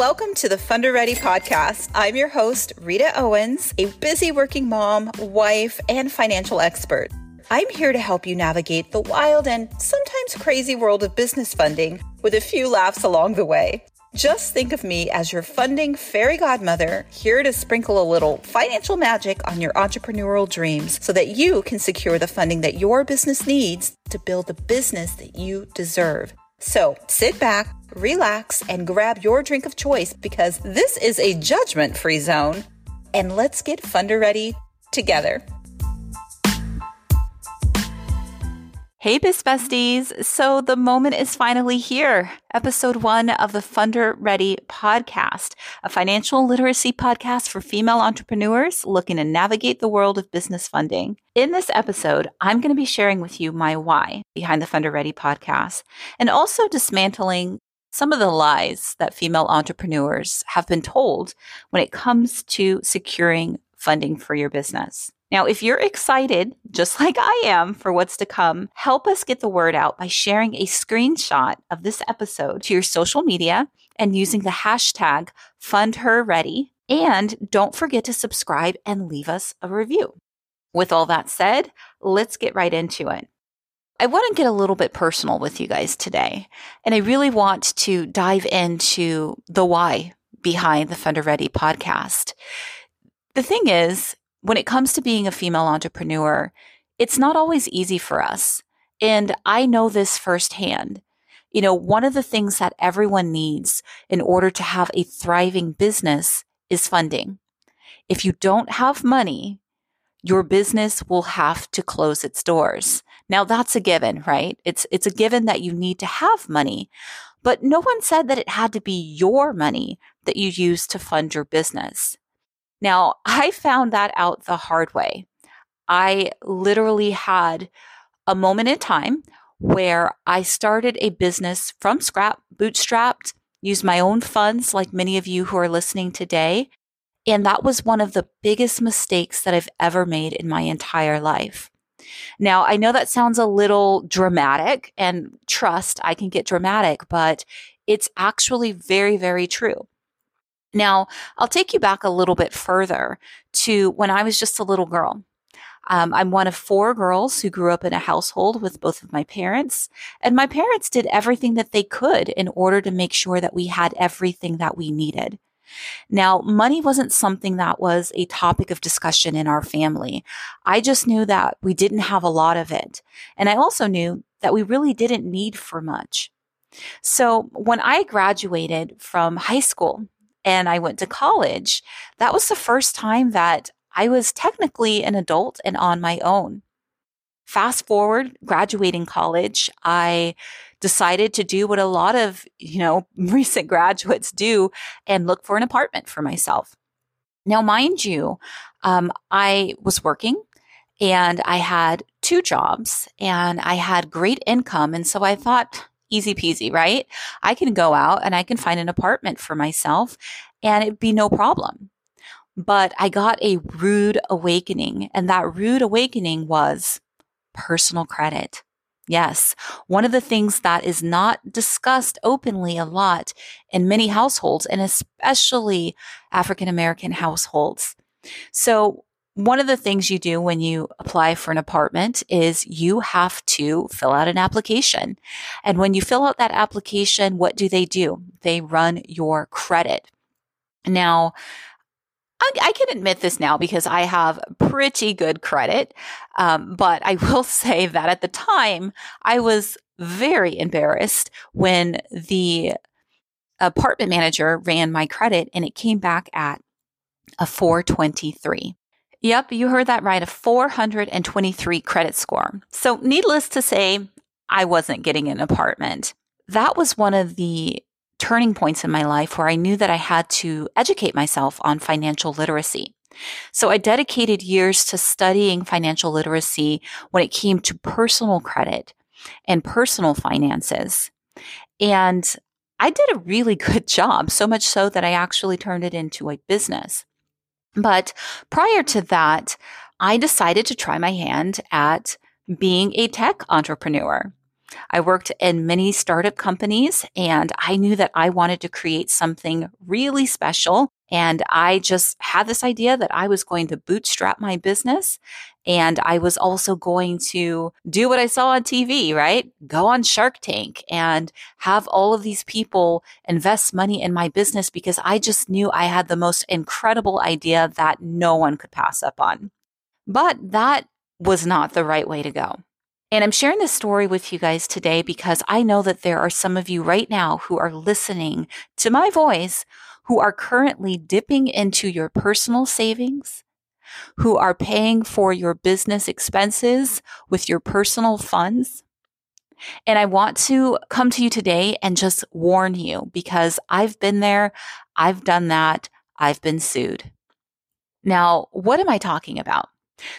Welcome to the FundHer Ready podcast. I'm your host, Rita Owens, a busy working mom, wife, and financial expert. I'm here to help you navigate the wild and sometimes crazy world of business funding with a few laughs along the way. Just think of me as your funding fairy godmother, here to sprinkle a little financial magic on your entrepreneurial dreams so that you can secure the funding that your business needs to build the business that you deserve. So sit back, relax, and grab your drink of choice because this is a judgment free zone. And let's get FundHer ready together. Hey, Biz Besties. So the moment is finally here. Episode one of the FundHer Ready podcast, a financial literacy podcast for female entrepreneurs looking to navigate the world of business funding. In this episode, I'm going to be sharing with you my why behind the FundHer Ready podcast and also dismantling some of the lies that female entrepreneurs have been told when it comes to securing funding for your business. Now, if you're excited, just like I am, for what's to come, help us get the word out by sharing a screenshot of this episode to your social media and using the hashtag FundHerReady. And don't forget to subscribe and leave us a review. With all that said, let's get right into it. I want to get a little bit personal with you guys today. And I really want to dive into the why behind the FundHer Ready podcast. The thing is, when it comes to being a female entrepreneur, it's not always easy for us. And I know this firsthand. You know, one of the things that everyone needs in order to have a thriving business is funding. If you don't have money, your business will have to close its doors. Now that's a given, right? It's, it's a given that you need to have money, but no one said that it had to be your money that you use to fund your business. Now, I found that out the hard way. I literally had a moment in time where I started a business from scrap, bootstrapped, used my own funds, like many of you who are listening today. And that was one of the biggest mistakes that I've ever made in my entire life. Now, I know that sounds a little dramatic, and trust, I can get dramatic, but it's actually very, very true. Now, I'll take you back a little bit further to when I was just a little girl. Um, I'm one of four girls who grew up in a household with both of my parents, and my parents did everything that they could in order to make sure that we had everything that we needed. Now, money wasn't something that was a topic of discussion in our family. I just knew that we didn't have a lot of it. And I also knew that we really didn't need for much. So when I graduated from high school, and I went to college, that was the first time that I was technically an adult and on my own. Fast forward, graduating college, I decided to do what a lot of, you know, recent graduates do and look for an apartment for myself. Now, mind you, um, I was working and I had two jobs and I had great income. And so I thought, easy peasy, right? I can go out and I can find an apartment for myself and it'd be no problem. But I got a rude awakening, and that rude awakening was personal credit. Yes, one of the things that is not discussed openly a lot in many households, and especially African American households. So, one of the things you do when you apply for an apartment is you have to fill out an application. And when you fill out that application, what do they do? They run your credit. Now, I, I can admit this now because I have pretty good credit. Um, but I will say that at the time, I was very embarrassed when the apartment manager ran my credit and it came back at a 423. Yep, you heard that right. A 423 credit score. So, needless to say, I wasn't getting an apartment. That was one of the turning points in my life where I knew that I had to educate myself on financial literacy. So I dedicated years to studying financial literacy when it came to personal credit and personal finances. And I did a really good job, so much so that I actually turned it into a business. But prior to that, I decided to try my hand at being a tech entrepreneur. I worked in many startup companies and I knew that I wanted to create something really special. And I just had this idea that I was going to bootstrap my business and I was also going to do what I saw on TV, right? Go on Shark Tank and have all of these people invest money in my business because I just knew I had the most incredible idea that no one could pass up on. But that was not the right way to go. And I'm sharing this story with you guys today because I know that there are some of you right now who are listening to my voice who are currently dipping into your personal savings, who are paying for your business expenses with your personal funds. And I want to come to you today and just warn you because I've been there, I've done that, I've been sued. Now, what am I talking about?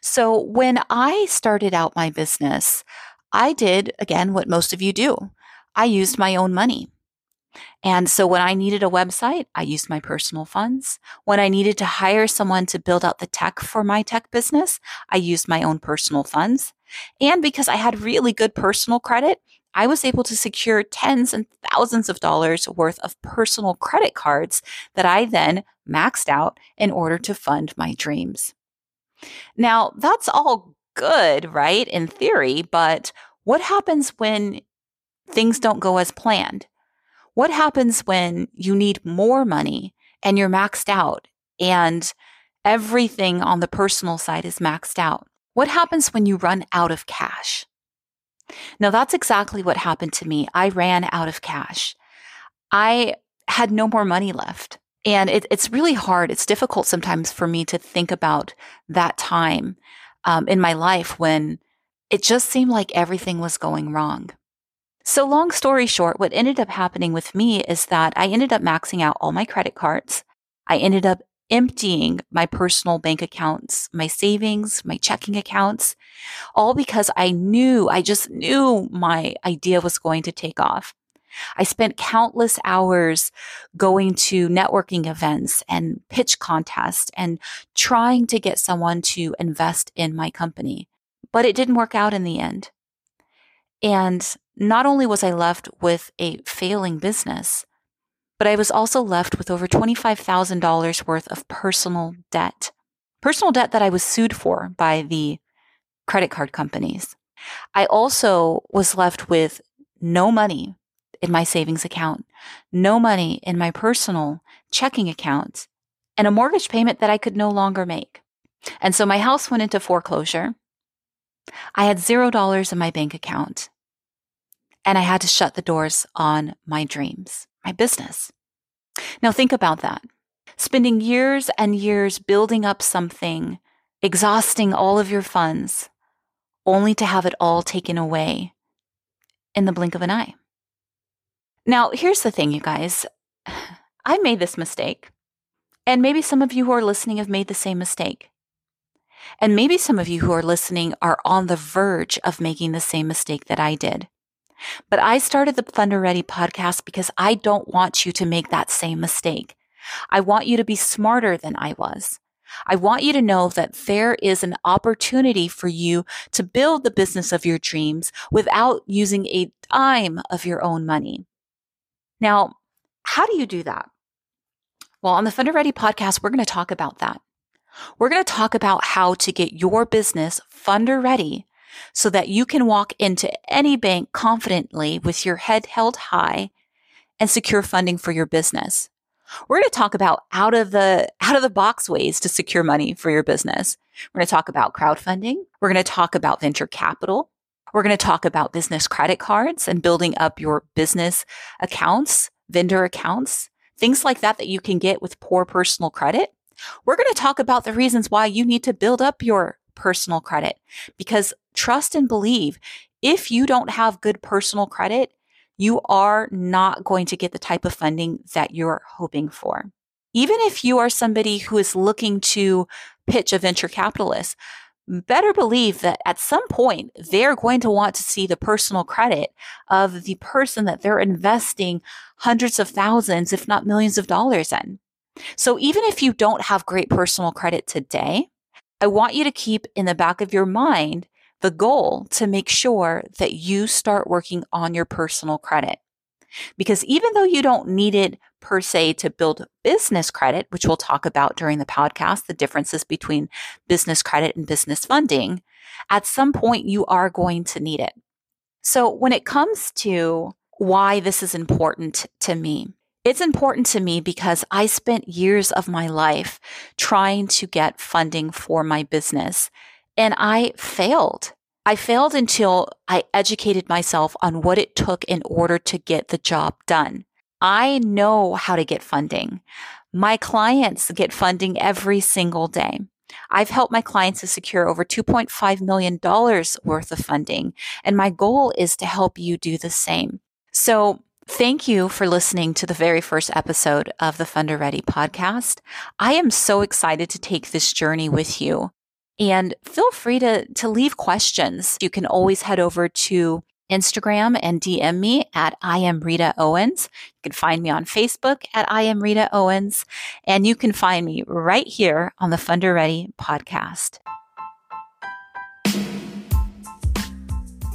So when I started out my business, I did again what most of you do. I used my own money. And so when I needed a website, I used my personal funds. When I needed to hire someone to build out the tech for my tech business, I used my own personal funds. And because I had really good personal credit, I was able to secure tens and thousands of dollars worth of personal credit cards that I then maxed out in order to fund my dreams. Now, that's all good, right? In theory, but what happens when things don't go as planned? What happens when you need more money and you're maxed out and everything on the personal side is maxed out? What happens when you run out of cash? Now, that's exactly what happened to me. I ran out of cash. I had no more money left. And it, it's really hard. It's difficult sometimes for me to think about that time um, in my life when it just seemed like everything was going wrong. So, long story short, what ended up happening with me is that I ended up maxing out all my credit cards. I ended up emptying my personal bank accounts, my savings, my checking accounts, all because I knew, I just knew my idea was going to take off. I spent countless hours going to networking events and pitch contests and trying to get someone to invest in my company. But it didn't work out in the end. And not only was I left with a failing business, but I was also left with over $25,000 worth of personal debt. Personal debt that I was sued for by the credit card companies. I also was left with no money in my savings account, no money in my personal checking account, and a mortgage payment that I could no longer make. And so my house went into foreclosure. I had zero dollars in my bank account. And I had to shut the doors on my dreams, my business. Now think about that. Spending years and years building up something, exhausting all of your funds, only to have it all taken away in the blink of an eye. Now, here's the thing, you guys. I made this mistake. And maybe some of you who are listening have made the same mistake. And maybe some of you who are listening are on the verge of making the same mistake that I did. But I started the FundHer Ready podcast because I don't want you to make that same mistake. I want you to be smarter than I was. I want you to know that there is an opportunity for you to build the business of your dreams without using a dime of your own money. Now, how do you do that? Well, on the FundHer Ready podcast, we're going to talk about that. We're going to talk about how to get your business funder ready so that you can walk into any bank confidently with your head held high and secure funding for your business. We're going to talk about out of the out of the box ways to secure money for your business. We're going to talk about crowdfunding. We're going to talk about venture capital. We're going to talk about business credit cards and building up your business accounts, vendor accounts, things like that that you can get with poor personal credit. We're going to talk about the reasons why you need to build up your personal credit because trust and believe if you don't have good personal credit, you are not going to get the type of funding that you're hoping for. Even if you are somebody who is looking to pitch a venture capitalist, better believe that at some point they're going to want to see the personal credit of the person that they're investing hundreds of thousands, if not millions of dollars in. So even if you don't have great personal credit today, I want you to keep in the back of your mind the goal to make sure that you start working on your personal credit. Because even though you don't need it per se to build business credit, which we'll talk about during the podcast, the differences between business credit and business funding, at some point you are going to need it. So when it comes to why this is important to me, it's important to me because I spent years of my life trying to get funding for my business and I failed. I failed until I educated myself on what it took in order to get the job done. I know how to get funding. My clients get funding every single day. I've helped my clients to secure over $2.5 million worth of funding, and my goal is to help you do the same. So, Thank you for listening to the very first episode of the FundHer Ready podcast. I am so excited to take this journey with you. And feel free to, to leave questions. You can always head over to Instagram and DM me at I am Rita Owens. You can find me on Facebook at I am Rita Owens. And you can find me right here on the FundHer Ready podcast.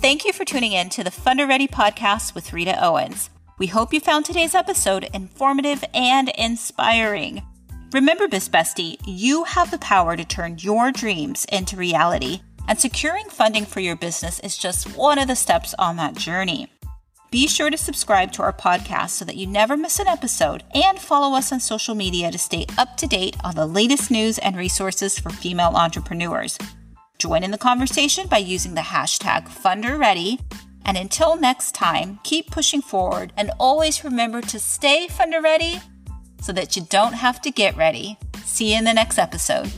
Thank you for tuning in to the FundHer Ready podcast with Rita Owens. We hope you found today's episode informative and inspiring. Remember, Biz Bestie, you have the power to turn your dreams into reality, and securing funding for your business is just one of the steps on that journey. Be sure to subscribe to our podcast so that you never miss an episode and follow us on social media to stay up to date on the latest news and resources for female entrepreneurs. Join in the conversation by using the hashtag FundHerReady. And until next time, keep pushing forward and always remember to stay FundHer Ready so that you don't have to get ready. See you in the next episode.